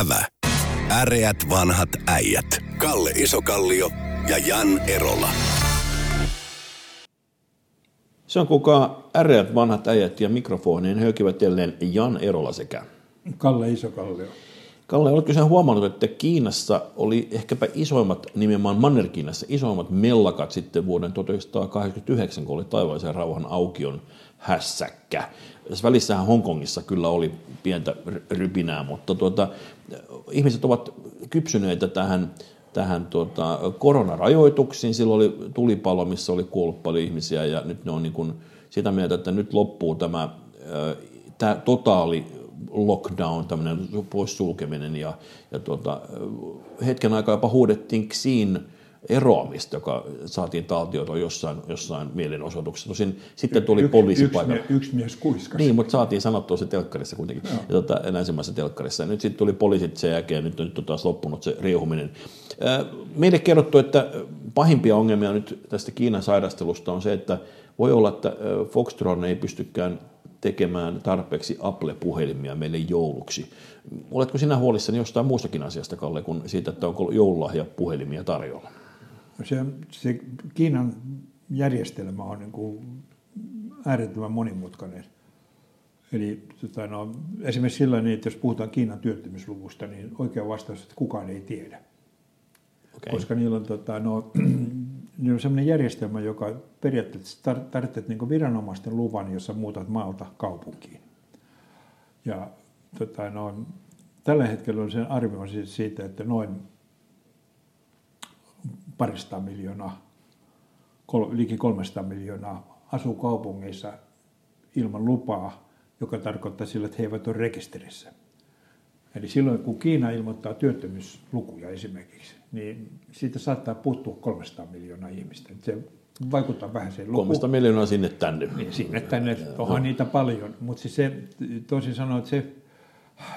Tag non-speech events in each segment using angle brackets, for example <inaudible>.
Ävä. Äreät vanhat äijät. Kalle Isokallio ja Jan Erola. Se on kuka äreät vanhat äijät ja mikrofonien höykivät jälleen Jan Erola sekä. Kalle Isokallio. Kalle, oletko sinä huomannut, että Kiinassa oli ehkäpä isoimmat, nimenomaan Manner-Kiinassa, isoimmat mellakat sitten vuoden 1989, kun oli taivaisen rauhan aukion hässäkkä. Tässä välissähän Hongkongissa kyllä oli pientä rypinää, mutta tuota, ihmiset ovat kypsyneitä tähän, tähän tuota, koronarajoituksiin. Silloin oli tulipalo, missä oli kuollut paljon ihmisiä ja nyt ne on niin kuin sitä mieltä, että nyt loppuu tämä, tämä totaali lockdown, tämmöinen poissulkeminen ja, ja tuota, hetken aikaa jopa huudettiin Xiin eroamista, joka saatiin taltioitua jossain, jossain mielenosoituksessa. Tosin sitten tuli y- poliisi yksi, mie, yksi mies kuiskasi. Niin, mutta saatiin sanottua se telkkarissa kuitenkin, ja tuota, länsimaisessa telkkarissa. Ja nyt sitten tuli poliisit sen jälkeen, nyt on, nyt on taas loppunut se riehuminen. Meille kerrottu, että pahimpia ongelmia nyt tästä Kiinan sairastelusta on se, että voi olla, että Foxtron ei pystykään tekemään tarpeeksi Apple-puhelimia meille jouluksi. Oletko sinä huolissani jostain muustakin asiasta, Kalle, kuin siitä, että onko joululahja puhelimia tarjolla? Se, se Kiinan järjestelmä on niin kuin äärettömän monimutkainen. Eli tota, no, esimerkiksi sillä niin, että jos puhutaan Kiinan työttömyysluvusta, niin oikea vastaus on, että kukaan ei tiedä. Okay. Koska niillä on, tota, no, <clears throat> niillä on sellainen järjestelmä, joka periaatteessa tar- tarvitset niin viranomaisten luvan, jossa muutat maalta kaupunkiin. Ja tota, no, tällä hetkellä on sen arvio siis siitä, että noin parista miljoonaa, kol, liki 300 miljoonaa asuu kaupungeissa ilman lupaa, joka tarkoittaa sillä, että he eivät ole rekisterissä. Eli silloin, kun Kiina ilmoittaa työttömyyslukuja esimerkiksi, niin siitä saattaa puuttua 300 miljoonaa ihmistä. Se vaikuttaa vähän se luku. 300 miljoonaa sinne tänne. Niin, sinne tänne, onhan niitä paljon. Mutta siis se, toisin sanoen, että se,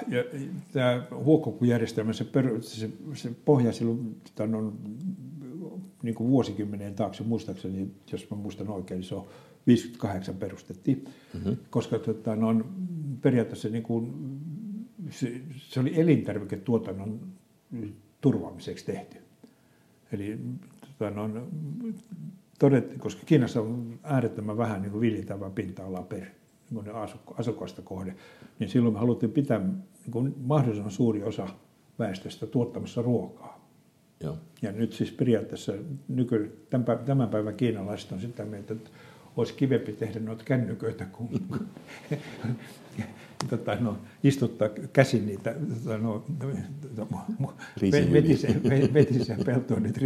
ja, tämä huokokujärjestelmä, se, per, se, se pohja silloin on niin kuin vuosikymmeneen taakse, muistaakseni, jos mä muistan oikein, niin se on 58 perustettiin, mm-hmm. koska tota, no, on periaatteessa niin kuin, se, se oli elintarviketuotannon turvaamiseksi tehty. Eli tota, no, todettiin, koska Kiinassa on äärettömän vähän niin viljeltävää pinta-alaa per niin asukasta kohde, niin silloin me haluttiin pitää niin kuin mahdollisimman suuri osa väestöstä tuottamassa ruokaa. Joo. Ja nyt siis periaatteessa nyky, tämän päivän kiinalaiset on sitä mieltä, että olisi kivempi tehdä noita kännyköitä kuin <laughs> tota, no, istuttaa käsin niitä tota, no, <laughs> vetiseen, vetiseen peltoon niitä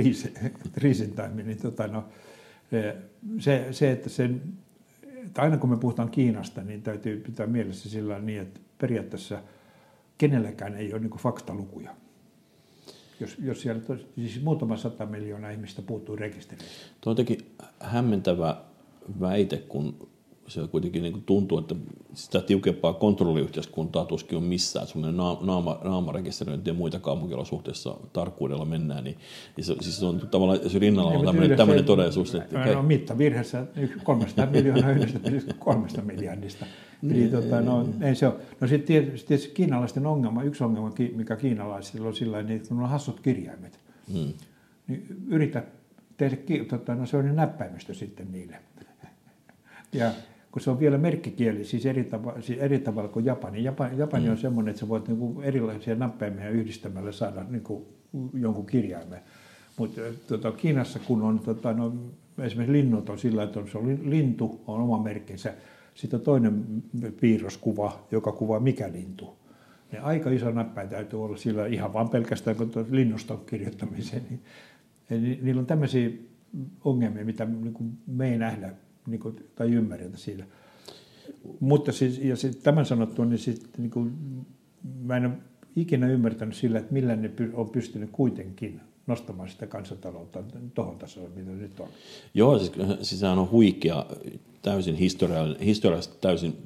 riisintaimia. Niin, tota, no, se, se, että sen, että aina kun me puhutaan Kiinasta, niin täytyy pitää mielessä sillä niin, että periaatteessa kenelläkään ei ole niin faktalukuja jos, jos siellä siis muutama sata miljoonaa ihmistä puuttuu rekisteristä. Tuo on jotenkin hämmentävä väite, kun se kuitenkin niin kuin tuntuu, että sitä tiukempaa kontrolliyhteiskuntaa tuskin on missään. Semmoinen naama, naamarekisteröinti ja muita kaupunkiolosuhteissa tarkkuudella mennään, niin, niin se, siis on tavallaan se rinnalla on tämmöinen, tämmöinen todellisuus. Että, no, mittavirheessä 300 miljoonaa yhdestä kolmesta miljardista. Eli niin, tota, no, ei se ole. No sitten tietysti, tietysti kiinalaisten ongelma, yksi ongelma, mikä kiinalaisilla on sillä niin että on hassut kirjaimet. Hmm. Niin yritä tehdä, tota, no se on näppäimistö sitten niille. <laughs> Ja kun se on vielä merkkikieli, siis eri, tava, siis eri tavalla kuin Japani. Japani, Japani hmm. on semmoinen, että sä voit niinku erilaisia näppäimiä yhdistämällä saada niinku jonkun kirjaimen. Mutta tota, Kiinassa kun on, tota, no, esimerkiksi linnut on sillä, että se on lintu, on oma merkkinsä sitten toinen piirroskuva, joka kuvaa mikä lintu. Ne aika iso näppäin täytyy olla sillä ihan vain pelkästään kun linnusta kirjoittamiseen. Niin, eli niillä on tämmöisiä ongelmia, mitä niin me ei nähdä niin kuin, tai ymmärretä siinä. Mutta siis, ja siis tämän sanottua, niin, sit, niin kuin, mä en ole ikinä ymmärtänyt sillä, että millä ne on pystynyt kuitenkin nostamaan sitä kansantaloutta tuohon tasolle, mitä nyt on. Joo, siis, siis sehän on huikea, täysin historiallisesti, historiallisesti täysin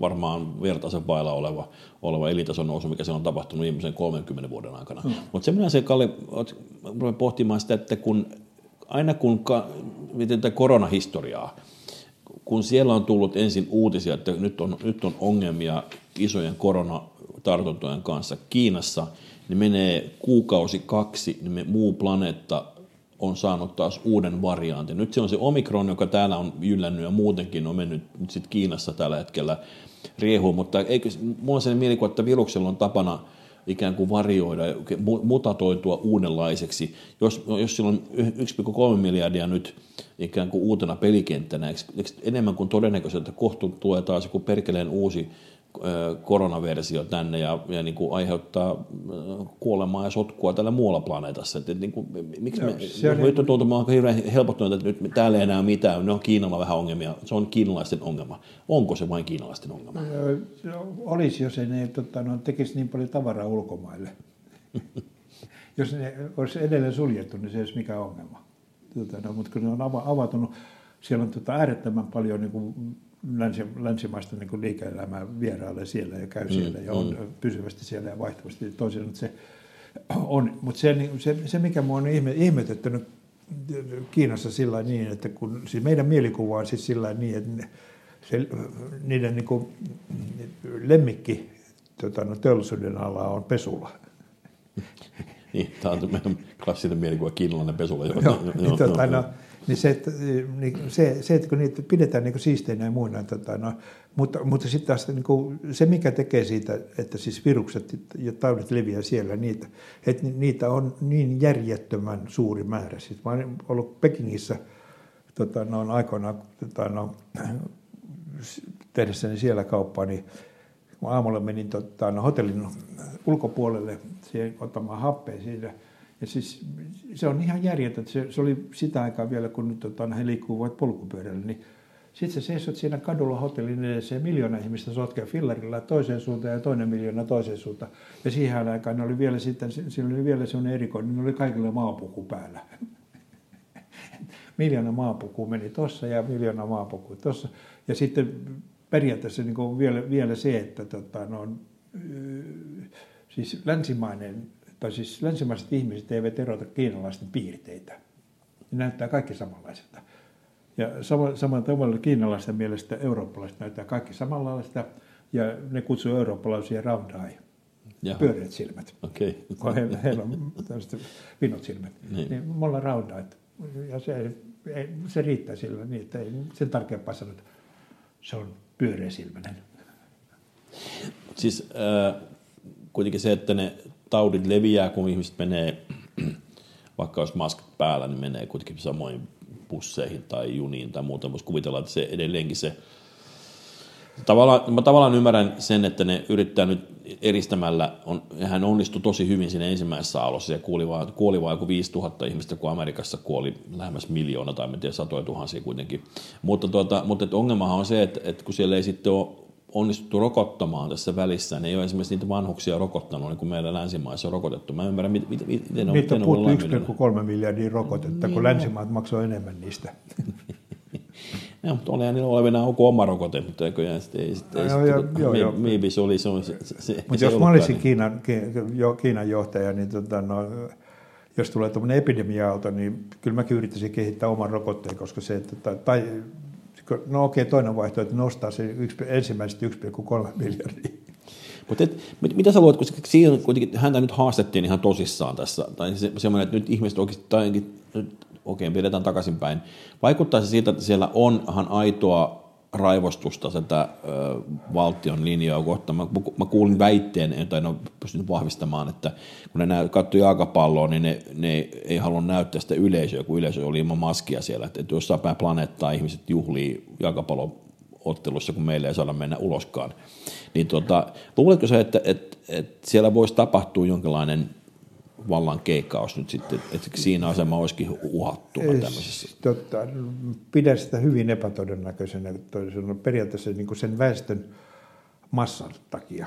varmaan vertaisen vailla oleva, oleva elintason nousu, mikä se on tapahtunut viimeisen 30 vuoden aikana. Mm. Mutta semmoinen se, Kalle, pohtimaan sitä, että kun, aina kun, miten tätä koronahistoriaa, kun siellä on tullut ensin uutisia, että nyt on, nyt on ongelmia isojen korona tartuntojen kanssa. Kiinassa niin menee kuukausi kaksi, niin me muu planeetta on saanut taas uuden variantin. Nyt se on se omikron, joka täällä on jyllännyt ja muutenkin on mennyt nyt sit Kiinassa tällä hetkellä riehuun, mutta eikö, mulla on sellainen mielikuva, että viruksella on tapana ikään kuin varioida, mutatoitua uudenlaiseksi. Jos, jos sillä on 1,3 miljardia nyt ikään kuin uutena pelikenttänä, eikö, eikö enemmän kuin todennäköistä, että kohtu tulee taas joku perkeleen uusi koronaversio tänne ja, ja niin kuin aiheuttaa kuolemaa ja sotkua tällä muualla planeetassa. Että, niin kuin, miksi Joo, me, se on, nyt on tuolta, hirveän helpottunut, että nyt täällä ei enää mitään, ne on Kiinalla vähän ongelmia, se on kiinalaisten ongelma. Onko se vain kiinalaisten ongelma? No, olisi, jos ei ne tota, no, tekisi niin paljon tavaraa ulkomaille. <laughs> jos ne olisi edelleen suljettu, niin se ei olisi mikään ongelma. Tota, no, mutta kun ne on avatunut, siellä on tota, äärettömän paljon niin kuin, länsi, länsimaista niin liike-elämää vierailee siellä ja käy mm, siellä ja on mm. pysyvästi siellä ja vaihtuvasti toisin, se on. Mutta se, niin, se, se, mikä minua on ihme, ihmetyttänyt Kiinassa sillä niin, että kun siis meidän mielikuva on siis sillä niin, että se, niiden niin kuin, lemmikki tota, no, teollisuuden ala on pesula. niin, tämä on klassinen mielikuva, kiinalainen pesula. Joo, joo, niin, joo, tota, no, niin se, että, niin se, se, että kun niitä pidetään niin siisteinä ja muina, tota, no, mutta, mutta sitten taas niin kuin, se, mikä tekee siitä, että siis virukset ja taudit leviää siellä, niitä, että niitä on niin järjettömän suuri määrä. Sitten mä olen ollut Pekingissä tota, no, aikoinaan tota, no, tehdessäni siellä kauppaa, niin kun aamulla menin tota, no, hotellin ulkopuolelle siihen ottamaan happea siitä, ja siis se on ihan järjetöntä. Se, se oli sitä aikaa vielä, kun nyt tota, he liikkuvat polkupyörällä, niin sitten sä seisot siinä kadulla hotellin edessä ja miljoona ihmistä sotkee fillarilla toiseen suuntaan ja toinen miljoona toiseen suuntaan. Ja siihen aikaan oli vielä sitten, siinä oli vielä sellainen erikoinen, ne oli kaikilla maapuku päällä. <laughs> miljoona maapuku meni tuossa ja miljoona maapuku tuossa. Ja sitten periaatteessa niin vielä, vielä se, että tota, no, siis länsimainen tai siis länsimaiset ihmiset eivät erota kiinalaisten piirteitä. Ne näyttää kaikki samanlaiselta. Ja sama, samalla tavalla kiinalaisten mielestä eurooppalaiset näyttää kaikki samanlaista, ja ne kutsuu eurooppalaisia round eye, Jaha. pyöreät silmät. Okay. Kun heillä, heillä on tällaiset vinot silmät. Niin. niin me ollaan round eye. Ja se, ei, se riittää sillä niin, että ei sen tarkempaa sanoa, että se on pyöreäsilmäinen. Siis äh, kuitenkin se, että ne taudit leviää, kun ihmiset menee, <clears throat> vaikka jos maskit päällä, niin menee kuitenkin samoin busseihin tai juniin tai muuta. Voisi kuvitella, että se edelleenkin se Tavallaan, mä tavallaan ymmärrän sen, että ne yrittää nyt eristämällä, on, hän onnistui tosi hyvin siinä ensimmäisessä alossa ja kuoli vaan, kuoli vaan joku 5000 ihmistä, kun Amerikassa kuoli lähemmäs miljoona tai en tiedä, satoja tuhansia kuitenkin. Mutta, tuota, mutta ongelmahan on se, että, että kun siellä ei sitten ole onnistuttu rokottamaan tässä välissä, niin ei ole esimerkiksi niitä vanhuksia rokottanut, niin kuin meillä länsimaissa on rokotettu. Mä ymmärrän, miten, miten, miten on, Niitä on puhuttu 1,3 miljardia rokotetta, niin, kun länsimaat maksoi enemmän niistä. <laughs> Ja, mutta oli niillä olevina onko oma rokote, mutta eikö sitten ei sitten. No, joo, joo, joo. Maybe se oli se. se, se mutta jos mä olisin Kiinan, Kiinan johtaja, niin tota, no, jos tulee tuommoinen epidemia-auto, niin kyllä mäkin yrittäisin kehittää oman rokotteen, koska se, että, tai No okei, toinen vaihtoehto, nostaa se yksi, ensimmäisestä 1,3 miljardia. Mutta mitä sä luulet, kun siinä kuitenkin häntä nyt haastettiin ihan tosissaan tässä, tai se, semmoinen, että nyt ihmiset oikeasti, tai okei, okay, pidetään takaisinpäin. Vaikuttaa se siitä, että siellä onhan aitoa raivostusta sitä ö, valtion linjaa kohtaan. Mä, mä kuulin väitteen, tai en ole pystynyt vahvistamaan, että kun ne katsoi jalkapalloa, niin ne, ne ei halua näyttää sitä yleisöä, kun yleisö oli ilman maskia siellä. Että, että jossain päin planeettaa ihmiset juhlii jalkapallon ottelussa, kun meillä ei saada mennä uloskaan. Niin tota, luuletko se, että, että, että siellä voisi tapahtua jonkinlainen vallan keikkaus nyt sitten, että siinä asema olisikin uhattuna tämmöisessä? Totta, pidän sitä hyvin epätodennäköisenä, että periaatteessa niin kuin sen väestön massan takia.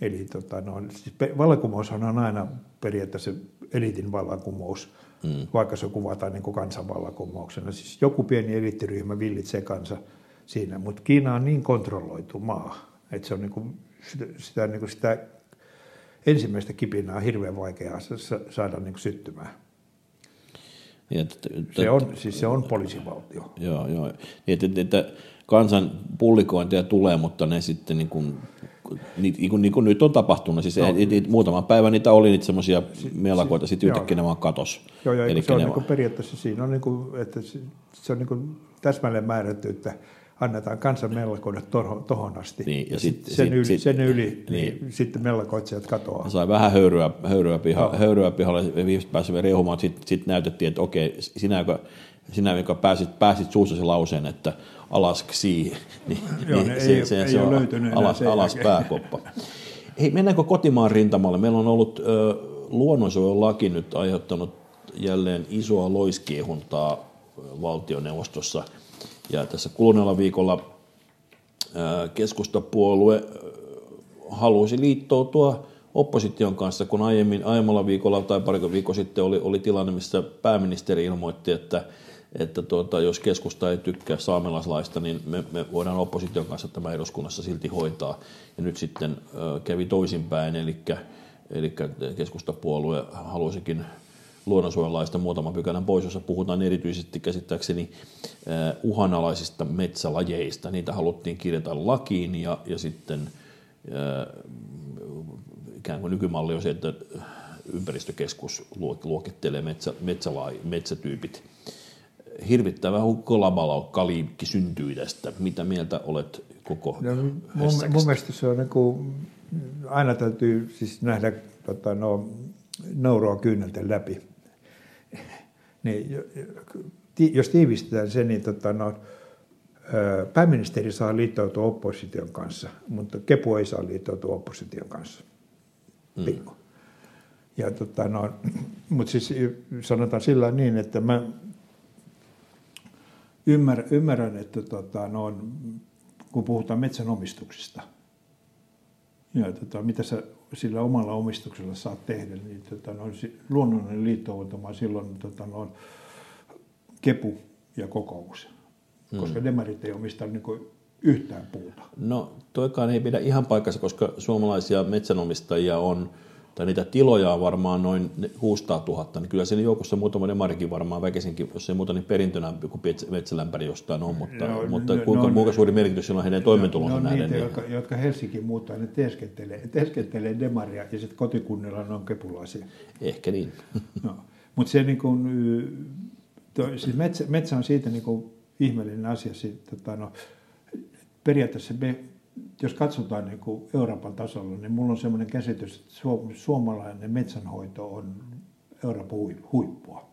Eli tota, no, siis vallankumoushan on aina periaatteessa elitin vallankumous, mm. vaikka se kuvataan niin kuin kansanvallankumouksena. Siis joku pieni eliittiryhmä villitsee kansa siinä, mutta Kiina on niin kontrolloitu maa, että se on niin kuin sitä, sitä, niin kuin sitä ensimmäistä kipinää on hirveän vaikeaa saada niin kuin syttymään. Ja, t- t- se, on, siis se on poliisivaltio. Joo, joo. Niin, että, että kansan pullikointia tulee, mutta ne sitten niin kuin niin, niin, kuin, niin kuin nyt on tapahtunut. Siis no. muutama päivä niitä oli niitä semmoisia melakoita, sitten yhtäkkiä ne vaan katos. Joo, joo se on niin kuin periaatteessa siinä on, niin kuin, että se on niin kuin täsmälleen määrätty, että annetaan kansan mellakoida tuohon asti. Niin, ja, sit, sen, sit, yli, sit, sen yli niin, niin sitten mellakoitsijat katoaa. Sai vähän höyryä, höyryä, piha, no. höyryä pihalle, viimeistä pääsemme riehumaan, sitten sit näytettiin, että okei, sinä, joka, sinä, joka pääsit, pääsit suussa lauseen, että alas ksii, <laughs> niin, Joo, niin se, ei, se, ei se on alas, alas pääkoppa. Hei, mennäänkö kotimaan rintamalle? Meillä on ollut ö, luonnonsuojelulaki nyt aiheuttanut jälleen isoa loiskiehuntaa valtioneuvostossa. Ja tässä kuluneella viikolla keskustapuolue halusi liittoutua opposition kanssa, kun aiemmin, aiemmalla viikolla tai pari viikkoa sitten oli, oli tilanne, missä pääministeri ilmoitti, että, että tuota, jos keskusta ei tykkää saamelaislaista, niin me, me voidaan opposition kanssa tämä eduskunnassa silti hoitaa. Ja nyt sitten kävi toisinpäin, eli, eli keskustapuolue halusikin luonnonsuojelulaista muutaman pykälän pois, jossa puhutaan erityisesti käsittääkseni uh, uhanalaisista metsälajeista. Niitä haluttiin kirjata lakiin ja, ja sitten uh, ikään kuin nykymalli on se, että ympäristökeskus luokittelee metsä, metsälai, metsätyypit. Hirvittävä kalabalaukkaliikki syntyi tästä. Mitä mieltä olet koko no, mun, mun mielestä se on niin kuin, aina täytyy siis nähdä tota, no, nauroa kyynelten läpi niin, jos tiivistetään se, niin tota, no, pääministeri saa liittoutua opposition kanssa, mutta Kepu ei saa liittoutua opposition kanssa. Mm. Pikku. Ja tota, no, <clears throat> mutta siis sanotaan sillä niin, että mä ymmärrän, ymmärrän että tota, no, kun puhutaan metsänomistuksista, ja tota, mitä sä sillä omalla omistuksella saat tehdä, niin tota, no, luonnollinen liittoutuma silloin tota, no, kepu ja kokoomus. Hmm. Koska demarit ei omista niin kuin, yhtään puuta. No toikaan ei pidä ihan paikassa, koska suomalaisia metsänomistajia on tai niitä tiloja on varmaan noin 600 000, niin kyllä siinä joukossa muutama demarikin varmaan väkisinkin, jos ei muuta, niin perintönä joku metsälämpäri jostain on, mutta, no, mutta no, kuinka, no, kuinka suuri merkitys sillä on heidän toimeentulonsa no, näiden? Niitä, niin... jotka, jotka Helsinki muuttaa, ne teeskettelee, teeskettelee demaria ja sitten kotikunnilla ne on kepulaisia. Ehkä niin. no, mutta se niin kuin, to, siis metsä, metsä, on siitä niin kuin ihmeellinen asia. Siitä, tota, no, periaatteessa me jos katsotaan niin kuin Euroopan tasolla, niin mulla on sellainen käsitys, että suomalainen metsänhoito on Euroopan huippua.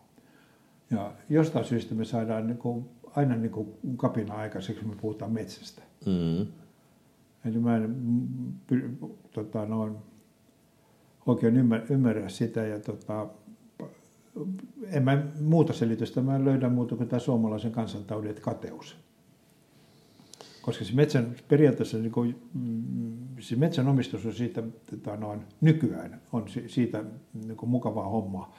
Ja jostain syystä me saadaan niin kuin, aina niin kuin kapina aikaiseksi, kun me puhutaan metsästä. Mm. Eli mä en tota, noin, oikein ymmärrä, ymmärrä sitä ja tota, en mä muuta selitystä mä en löydä muuta kuin tämä suomalaisen kansantaudin, että kateus koska se metsän, periaatteessa niin kuin, mm, se metsän omistus on siitä, että noin, nykyään on siitä niin kuin mukavaa hommaa.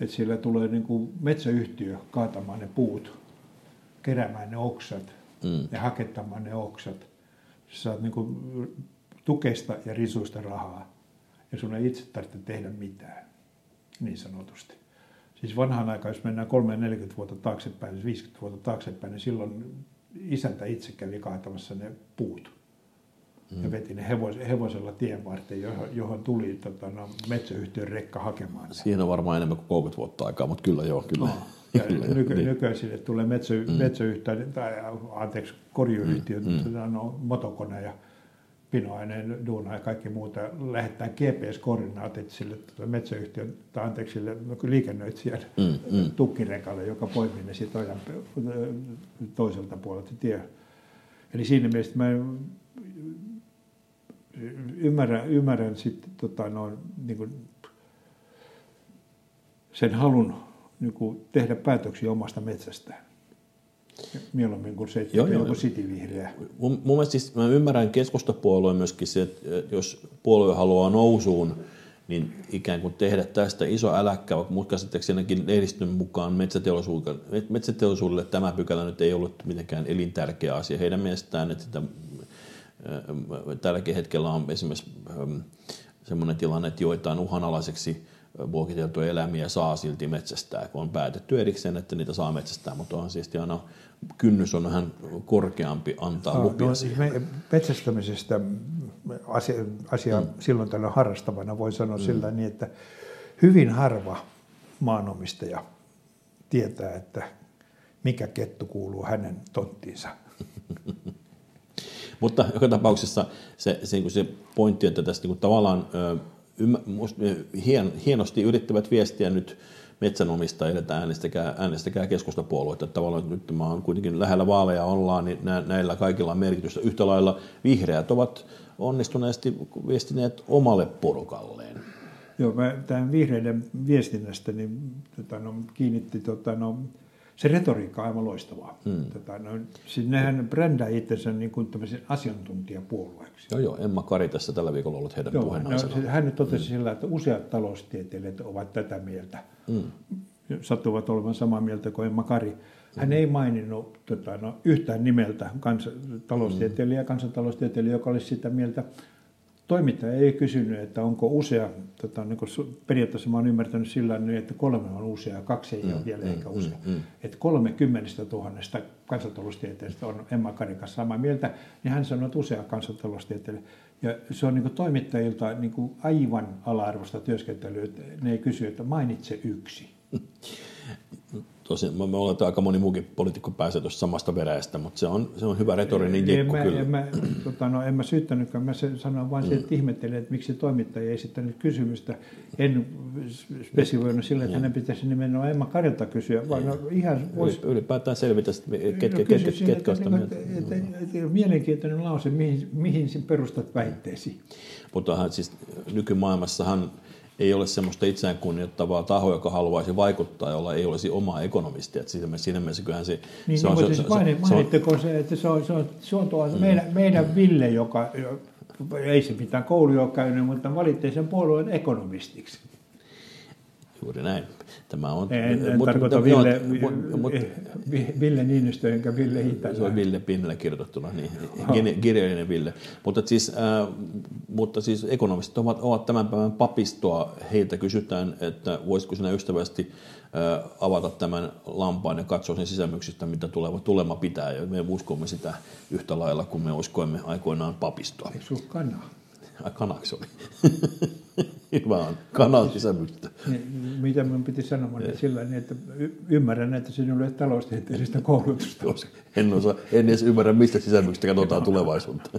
Että sillä tulee niin kuin metsäyhtiö kaatamaan ne puut, keräämään ne oksat mm. ja hakettamaan ne oksat. Sä saat niin kuin tukeista ja risuista rahaa ja sun ei itse tarvitse tehdä mitään, niin sanotusti. Siis vanhaan aikaan, jos mennään 30-40 vuotta taaksepäin, 50 vuotta taaksepäin, niin silloin isäntä itse kävi kaatamassa ne puut. Mm. Ja veti ne hevos, hevosella tien varten, johon, johon tuli tota, no, metsäyhtiön rekka hakemaan. Siinä on varmaan enemmän kuin 30 vuotta aikaa, mutta kyllä joo, kyllä. Ja kyllä nyky, niin. nykyään sinne tulee metsä, mm. metsäyhtiö, tai anteeksi, korjuyhtiö, mm. tota, no, motokone ja pinoaineen duuna ja kaikki muuta, lähettää GPS-koordinaatit sille tuota metsäyhtiön, tai anteeksi sille liikennöitsijän mm, mm. tukkirekalle, joka poimii ne sitten ojan toiselta puolelta tie. Eli siinä mielessä mä ymmärrän, ymmärrän sitten tota, noin, niin kuin sen halun niin kuin tehdä päätöksiä omasta metsästään mieluummin kuin se, että joo, joku sitivihreä. Mun, mun mielestä siis, mä ymmärrän keskustapuolueen myöskin se, että jos puolue haluaa nousuun, niin ikään kuin tehdä tästä iso äläkkä, vaikka mun käsittääkseni lehdistön mukaan metsäteollisuudelle, metsäteollisuudelle tämä pykälä nyt ei ollut mitenkään elintärkeä asia. Heidän mielestään, että sitä, tälläkin hetkellä on esimerkiksi sellainen tilanne, että joitain uhanalaiseksi luokiteltuja eläimiä saa silti metsästää, kun on päätetty erikseen, että niitä saa metsästää, mutta on siis aina kynnys on vähän korkeampi antaa no, lupia no, siihen. Me, metsästämisestä asia, asia mm. silloin tällöin harrastavana voi sanoa mm. sillä niin, että hyvin harva maanomistaja tietää, että mikä kettu kuuluu hänen tonttiinsa. <laughs> Mutta joka tapauksessa se, se, se pointti, että tästä niin tavallaan ymmä, hien, hienosti yrittävät viestiä nyt metsänomistajille, että äänestäkää, äänestäkää keskustapuolueita. Että tavallaan nyt mä on kuitenkin lähellä vaaleja ollaan, niin näillä kaikilla on merkitystä. Yhtä lailla vihreät ovat onnistuneesti viestineet omalle porukalleen. Joo, mä tämän vihreiden viestinnästä niin, tota, no, kiinnitti tota, no, se retoriikka on aivan loistavaa. Hmm. Tota, no, siis nehän brändää itsensä niin kuin asiantuntijapuolueeksi. Joo, joo. Emma Kari tässä tällä viikolla ollut heidän puheennaisena. No, hän nyt totesi hmm. sillä, että useat taloustieteilijät ovat tätä mieltä. Hmm. Sattuvat olevan samaa mieltä kuin Emma Kari. Hän ei maininnut tota, no, yhtään nimeltä kans, taloustieteilijä, hmm. kansantaloustieteilijä, joka olisi sitä mieltä, Toimittaja ei kysynyt, että onko usea, tota, niin kuin periaatteessa mä olen ymmärtänyt sillä niin, että kolme on usea, kaksi ei mm, ole vielä mm, eikä usea. Mm, mm. Että kolme kymmenestä tuhannesta kansantaloustieteestä on Emma Karikas samaa mieltä, niin hän sanoi, että usea kansantaloustieteilijä. Ja se on niin kuin toimittajilta niin kuin aivan ala-arvoista työskentelyä, että ne ei kysy, että mainitse yksi. <laughs> tosin me olemme aika moni muukin poliitikko pääsee tuosta samasta veräjästä, mutta se on, se on hyvä retorinen jekku en kyllä. En mä, tota, no, en mä syyttänytkään, mä sanoin vain mm. että ihmettelin, että miksi toimittaja ei esittänyt kysymystä. En spesivoinut sillä, että hänen pitäisi nimenomaan Emma Karilta kysyä, vaan no, ihan vois... Ylipäätään selvitä, ketkä, no, ketkä, ketkä on mieltä. Mielenkiintoinen lause, mihin, mihin perustat väitteesi. Mutta siis nykymaailmassahan ei ole semmoista itseään kunnioittavaa tahoa, joka haluaisi vaikuttaa, jolla ei olisi omaa ekonomistia. Että siinä, siinä mielessä kyllähän se... Niin, se on, niin, se, siis maini, mainitteko se, että se on, se on, se on tuo, mm. meidän, meidän Ville, joka ei se mitään kouluja ole käynyt, mutta valittiin sen puolueen ekonomistiksi. Juuri näin. Tämä on, en, en mut, tarkoita mutta, Ville, mut, mut, Ville Niinistö enkä Ville Hittälä. Se on Ville Pinnellä kirjoitettuna, niin kirjallinen Ville. Mutta siis, äh, mutta siis ekonomistit ovat, ovat tämän päivän papistoa. Heiltä kysytään, että voisiko sinä ystävästi äh, avata tämän lampaan ja katsoa sen sisämyksistä, mitä tuleva tulema pitää. Ja me uskomme sitä yhtä lailla kuin me uskoimme aikoinaan papistoa. Eikö sinulla kanaa? Kanaksi oli. <laughs> Hyvä on. Kanan sisämystä. Niin, mitä minun piti sanoa, niin sillä niin, että ymmärrän, että sinulla ei taloustieteellistä koulutusta. en, osaa, en edes ymmärrä, mistä sisämyksestä katsotaan tulevaisuutta.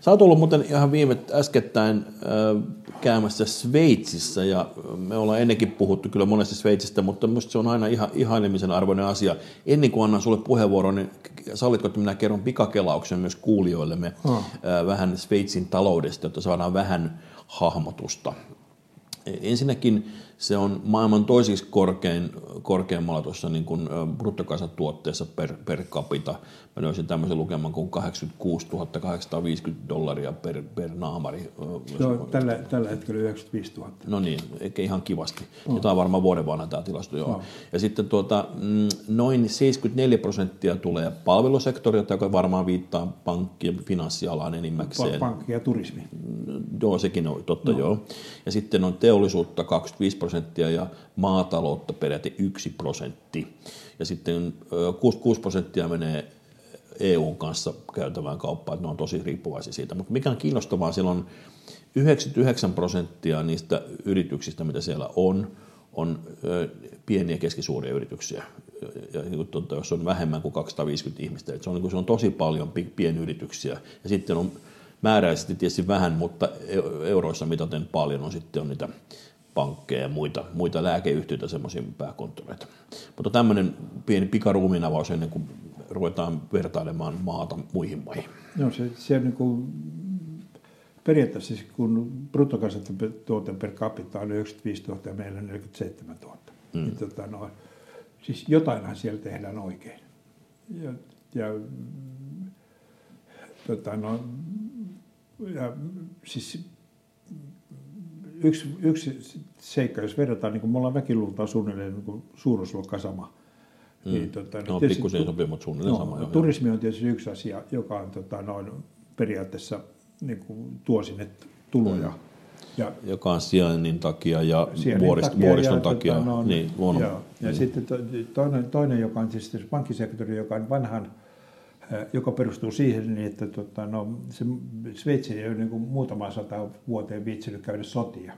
Sä oot ollut muuten ihan viime äskettäin äh, käymässä Sveitsissä ja me ollaan ennenkin puhuttu kyllä monesti Sveitsistä, mutta minusta se on aina ihan, ihailemisen arvoinen asia. Ennen kuin annan sulle puheenvuoron, niin sallitko, että minä kerron pikakelauksen myös kuulijoillemme oh. äh, vähän Sveitsin taloudesta, jotta saadaan vähän hahmotusta. Ensinnäkin se on maailman toisiksi korkein, korkeimmalla tuossa niin kuin bruttokansantuotteessa per, per capita. Mä löysin tämmöisen lukeman kuin 86 850 dollaria per, per naamari. Joo, tällä, tällä hetkellä 95 000. No niin, eikä ihan kivasti. Oh. Tämä on varmaan vuoden vanha tämä tilasto, joo. Oh. Ja sitten tuota, mm, noin 74 prosenttia tulee palvelusektorilta, joka varmaan viittaa pankki- ja finanssialaan enimmäkseen. Pankki ja turismi. Joo, sekin on totta, no. joo. Ja sitten on teollisuutta 25 prosenttia ja maataloutta peräti 1 prosentti. Ja sitten 66 prosenttia menee EUn kanssa käytävään kauppaan, että ne on tosi riippuvaisia siitä. Mutta mikä on kiinnostavaa, siellä on 99 prosenttia niistä yrityksistä, mitä siellä on, on pieniä ja keskisuuria yrityksiä. Ja tuota, jos on vähemmän kuin 250 ihmistä, se on, se on tosi paljon pienyrityksiä. Ja sitten on määräisesti tietysti vähän, mutta euroissa mitaten paljon on sitten on niitä pankkeja ja muita, muita lääkeyhtiöitä, semmoisia pääkonttoreita. Mutta tämmöinen pieni pikaruuminavaus ennen kuin ruvetaan vertailemaan maata muihin maihin. No se, se on niin kuin, periaatteessa siis kun bruttokansantuote per capita on 95 000 ja meillä on 47 000, mm. niin tota, no, siis jotainhan siellä tehdään oikein. Ja, ja, tota, no, ja siis yksi, yksi seikka, jos verrataan, niin kuin me ollaan väkiluultaan suunnilleen niin suuruusluokka sama. Mm. Niin, tota, no, no pikkusen sopii, mutta suunnilleen no, sama. Jo, turismi on tietysti yksi asia, joka on tota, noin, periaatteessa niin kuin, tuo sinne tuloja. Mm. Ja, joka on sijainnin takia ja vuorist, takia vuoriston ja, takia. Tota, no, niin, luonnon, ja, ja niin. sitten to, toinen, toinen, joka on siis pankkisektori, joka on vanhan joka perustuu siihen, niin että tota, no, se Sveitsi ei ole niin kuin muutama sata vuoteen viitsinyt käydä sotia.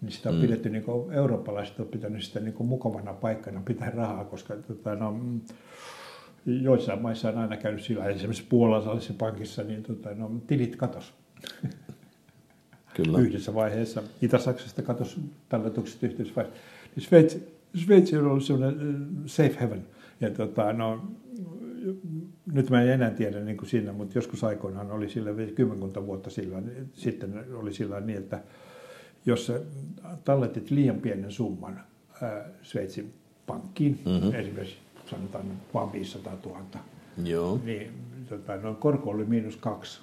Niin sitä on mm. pidetty, niin kuin, eurooppalaiset on pitänyt sitä niin kuin mukavana paikkana pitää rahaa, koska tota, no, joissain maissa on aina käynyt sillä, esimerkiksi puolalaisessa pankissa, niin tota, no, tilit katos. <laughs> Kyllä. Yhdessä vaiheessa. Itä-Saksasta katos talletukset yhdessä vaiheessa. Niin Sveitsi, Sveitsi on ollut sellainen safe heaven. Ja tota, no, nyt mä en enää tiedä niin kuin siinä, mutta joskus aikoinaan oli sillä kymmenkunta vuotta sillä, sitten oli sillä niin, että jos talletit liian pienen summan ää, Sveitsin pankkiin, mm-hmm. esimerkiksi sanotaan vain 500 000, Joo. niin tota, no, korko oli miinus kaksi.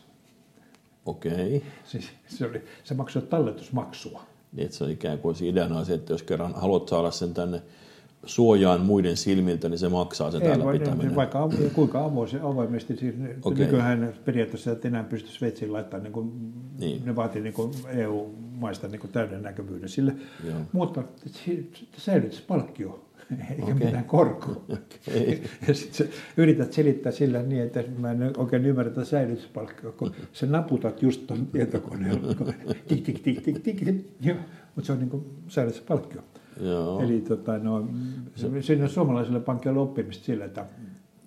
Okei. Okay. Siis se, oli, se maksoi talletusmaksua. Niin, että se on ikään kuin se ideana se, että jos kerran haluat saada sen tänne suojaan muiden silmiltä, niin se maksaa se Ei, täällä pitäminen. Vaikka avo, kuinka avoin, avoimesti, siis okay. nykyään periaatteessa et enää pysty Sveitsiin laittamaan, niin kuin, niin. ne vaatii niin kuin EU-maista niin kuin täyden näkyvyyden sille, Joo. mutta säilytyspalkkio <laughs> eikä okay. mitään korkoa. <laughs> Okay. <laughs> Ja sitten yrität selittää sillä niin, että mä en oikein ymmärrä tätä säilytyspalkkaa, kun sä naputat just tuon tietokoneella, tik, tik, tik, tik, tik, tik, mutta se on niin kuin säilytyspalkkio. Joo. Eli tota, no, se, siinä suomalaiselle pankille oppimista sillä, että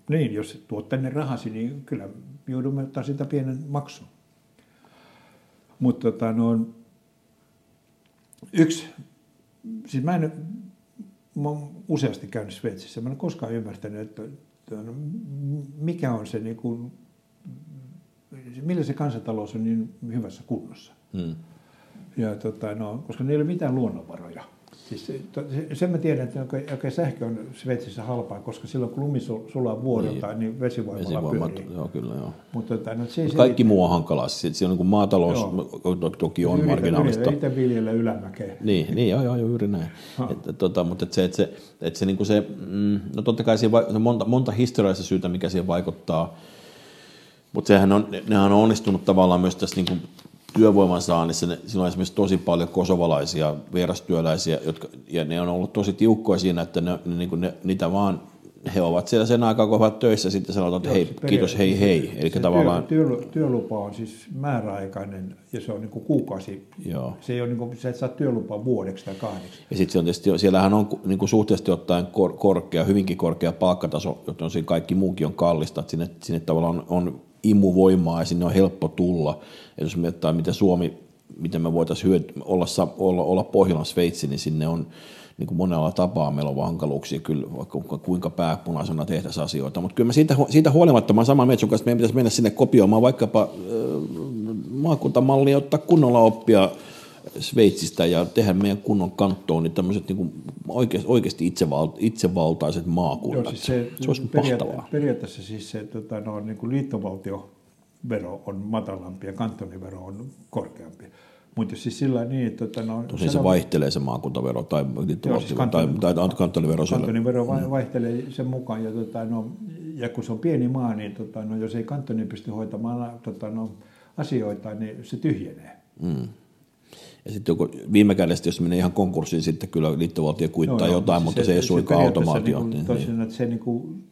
niin, jos tuot tänne rahasi, niin kyllä joudumme ottaa sitä pienen maksun. Mutta tota, no, yksi, siis mä en, mä oon useasti käynyt Sveitsissä, mä en koskaan ymmärtänyt, että, että no, mikä on se, niin kuin, millä se kansantalous on niin hyvässä kunnossa. Hmm. Ja, tota, no, koska niillä ei ole mitään luonnonvaroja. Siis sen mä tiedän, että oikein sähkö on Sveitsissä halpaa, koska silloin kun lumi sulaa vuodelta, niin, niin vesivoimalla Vesivoima, pyörii. Joo, kyllä joo. Mutta, tota, no, se Kaikki muu on hankalaa. Siellä on niin maatalous joo. toki on yritä, marginaalista. Yritä viljellä ylämäkeä. Niin, niin joo, joo, joo, juuri näin. että, tota, mutta että se, että se, että se, niin se, mm, no totta kai siinä on monta, monta historiallista syytä, mikä siihen vaikuttaa. Mutta sehän on, nehän on onnistunut tavallaan myös tässä niin kuin työvoiman saannissa, ne, siinä on esimerkiksi tosi paljon kosovalaisia vierastyöläisiä, jotka, ja ne on ollut tosi tiukkoja siinä, että ne, ne, ne, ne niitä vaan he ovat siellä sen aikaa, kun ovat töissä, sitten sanotaan, että hei, kiitos, hei, hei. Eli se tavallaan... työ, työlupa on siis määräaikainen ja se on niin kuin kuukausi. Joo. Se ei ole niin kuin, sä et saa työlupaa vuodeksi tai kahdeksi. Ja sitten se on tietysti, siellähän on niin kuin suhteellisesti ottaen kor, korkea, hyvinkin korkea palkkataso, joten siinä kaikki muukin on kallista, että sinne, sinne tavallaan on, on imuvoimaa ja sinne on helppo tulla. Ja jos mietitään, miten Suomi, miten me voitaisiin hyöd- olla, olla, olla Pohjolan Sveitsi, niin sinne on niin kuin monella tapaa meillä on hankaluuksia kyllä, vaikka kuinka pääpunaisena tehtäisiin asioita. Mutta kyllä mä siitä, siitä huolimatta, mä samaa mieltä kanssa, meidän pitäisi mennä sinne kopioimaan vaikkapa äh, maakuntamallia, ottaa kunnolla oppia Sveitsistä ja tehdä meidän kunnon kanttoon niin tämmöiset niin oikeasti, oikeasti itseval, itsevaltaiset maakunnat. Joo, siis se, se olisi periaate, mahtavaa. Periaatteessa siis se tota, no, niin kuin liittovaltiovero on matalampi ja kantonivero on korkeampi. Mutta siis sillä niin, että... Tota, no, Tosin se vaihtelee se maakuntavero tai, joo, siis tai, tai kantonivero. Kantonivero mm. vaihtelee sen mukaan. Ja, tota, no, ja kun se on pieni maa, niin tota, no, jos ei kantoni pysty hoitamaan tota, no, asioita, niin se tyhjenee. Mm. Ja sitten viime kädessä, jos menee ihan konkurssiin, sitten kyllä liittovaltio kuittaa joo, jotain, se, mutta se, ei suinkaan automaatio. Niin, niin, toisin, että se, niin kuin,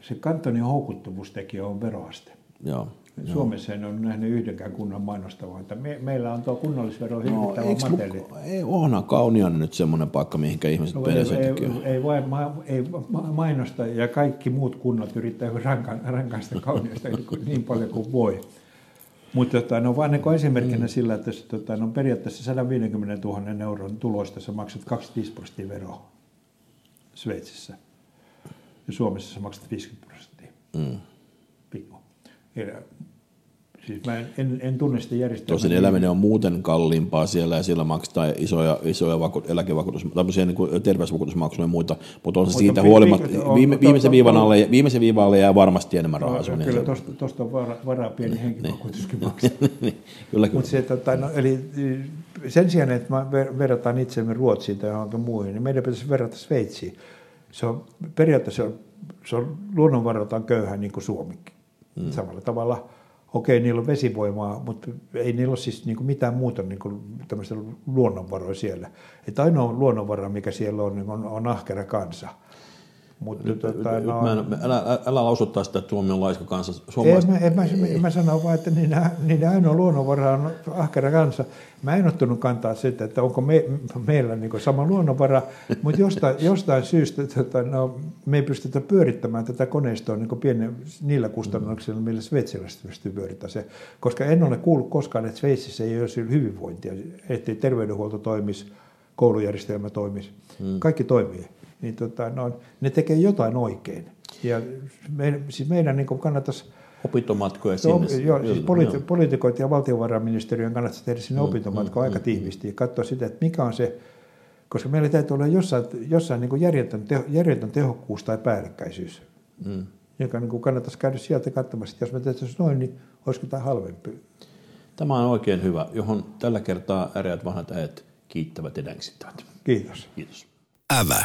se kantonin houkuttavuustekijä on veroaste. Joo. Suomessa en ole nähnyt yhdenkään kunnan mainostavaa, että me, meillä on tuo kunnallisvero hirvittävä no, mateli. Ei onhan Kaunion nyt semmoinen paikka, mihinkä ihmiset no, ei, ei, ei, vai, ma, ei mainosta ja kaikki muut kunnat yrittää rankaista Kauniosta niin paljon kuin voi. Mutta tota, no vaan niin esimerkkinä mm. sillä, että tota, no periaatteessa 150 000 euron tuloista sä maksat 25 prosenttia veroa Sveitsissä. Ja Suomessa sä maksat 50 prosenttia. Mm. Pikku. Siis mä en, en, en tunne sitä järjestelmää. Tosin eläminen on muuten kalliimpaa siellä ja siellä maksetaan isoja, isoja vaku, eläkevakuutus, tämmöisiä niin terveysvakuutusmaksuja ja muita, mutta on se siitä huolimatta, viime, viimeisen, viivan alle, viimeisen viivan alle jää varmasti enemmän rahaa. No, kyllä tuosta on varaa, varaa pieni henkivakuutuskin <laughs> niin. maksaa. niin, kyllä, kyllä. se, tota, no, eli sen sijaan, että mä verrataan itsemme Ruotsiin tai johonkin muihin, niin meidän pitäisi verrata Sveitsiin. Se on, periaatteessa se on, se on luonnonvaraltaan köyhä niin kuin Suomikin. Mm. Samalla tavalla, okei, niillä on vesivoimaa, mutta ei niillä ole siis niin kuin mitään muuta niin kuin tämmöistä luonnonvaroja siellä. Että ainoa luonnonvara, mikä siellä on, niin on, on ahkera kansa. Mutta Nyt, tota, nyt no, mä en, älä, älä, älä lausuttaa sitä, että Suomi on laiska kansa. en Suomalaiset, mä, en mä, en mä sano vaan, että niiden, niiden ainoa luonnonvara on ahkera kansa. Mä en ottanut kantaa sitä, että onko me, meillä niin sama luonnonvara, mutta <laughs> jostain, jostain syystä tota, no, me ei pystytä pyörittämään tätä koneistoa niin pienen, niillä kustannuksilla, millä Sveitsiläiset pystyy pyörittämään se. Koska en ole kuullut koskaan, että Sveitsissä ei olisi hyvinvointia, ettei terveydenhuolto toimisi, koulujärjestelmä toimisi. Hmm. Kaikki toimii. Niin, tota, no, ne tekee jotain oikein. Ja me, siis meidän niin kannattaisi opintomatkoja Joo, sinne. joo, siis politi- poliitikot ja valtiovarainministeriön kannattaisi tehdä sinne mm, opintomatkoa mm, aika mm, tiivisti ja katsoa sitä, että mikä on se, koska meillä täytyy olla jossain, jossain niin järjetön, teho, järjetön tehokkuus tai päällekkäisyys, mm. joka niin kannattaisi käydä sieltä katsomassa, että jos me tehtäisiin noin, niin olisiko tämä halvempi. Tämä on oikein hyvä, johon tällä kertaa äreät vanhat äijät kiittävät ja dänksittävät. Kiitos. Kiitos. Ävä.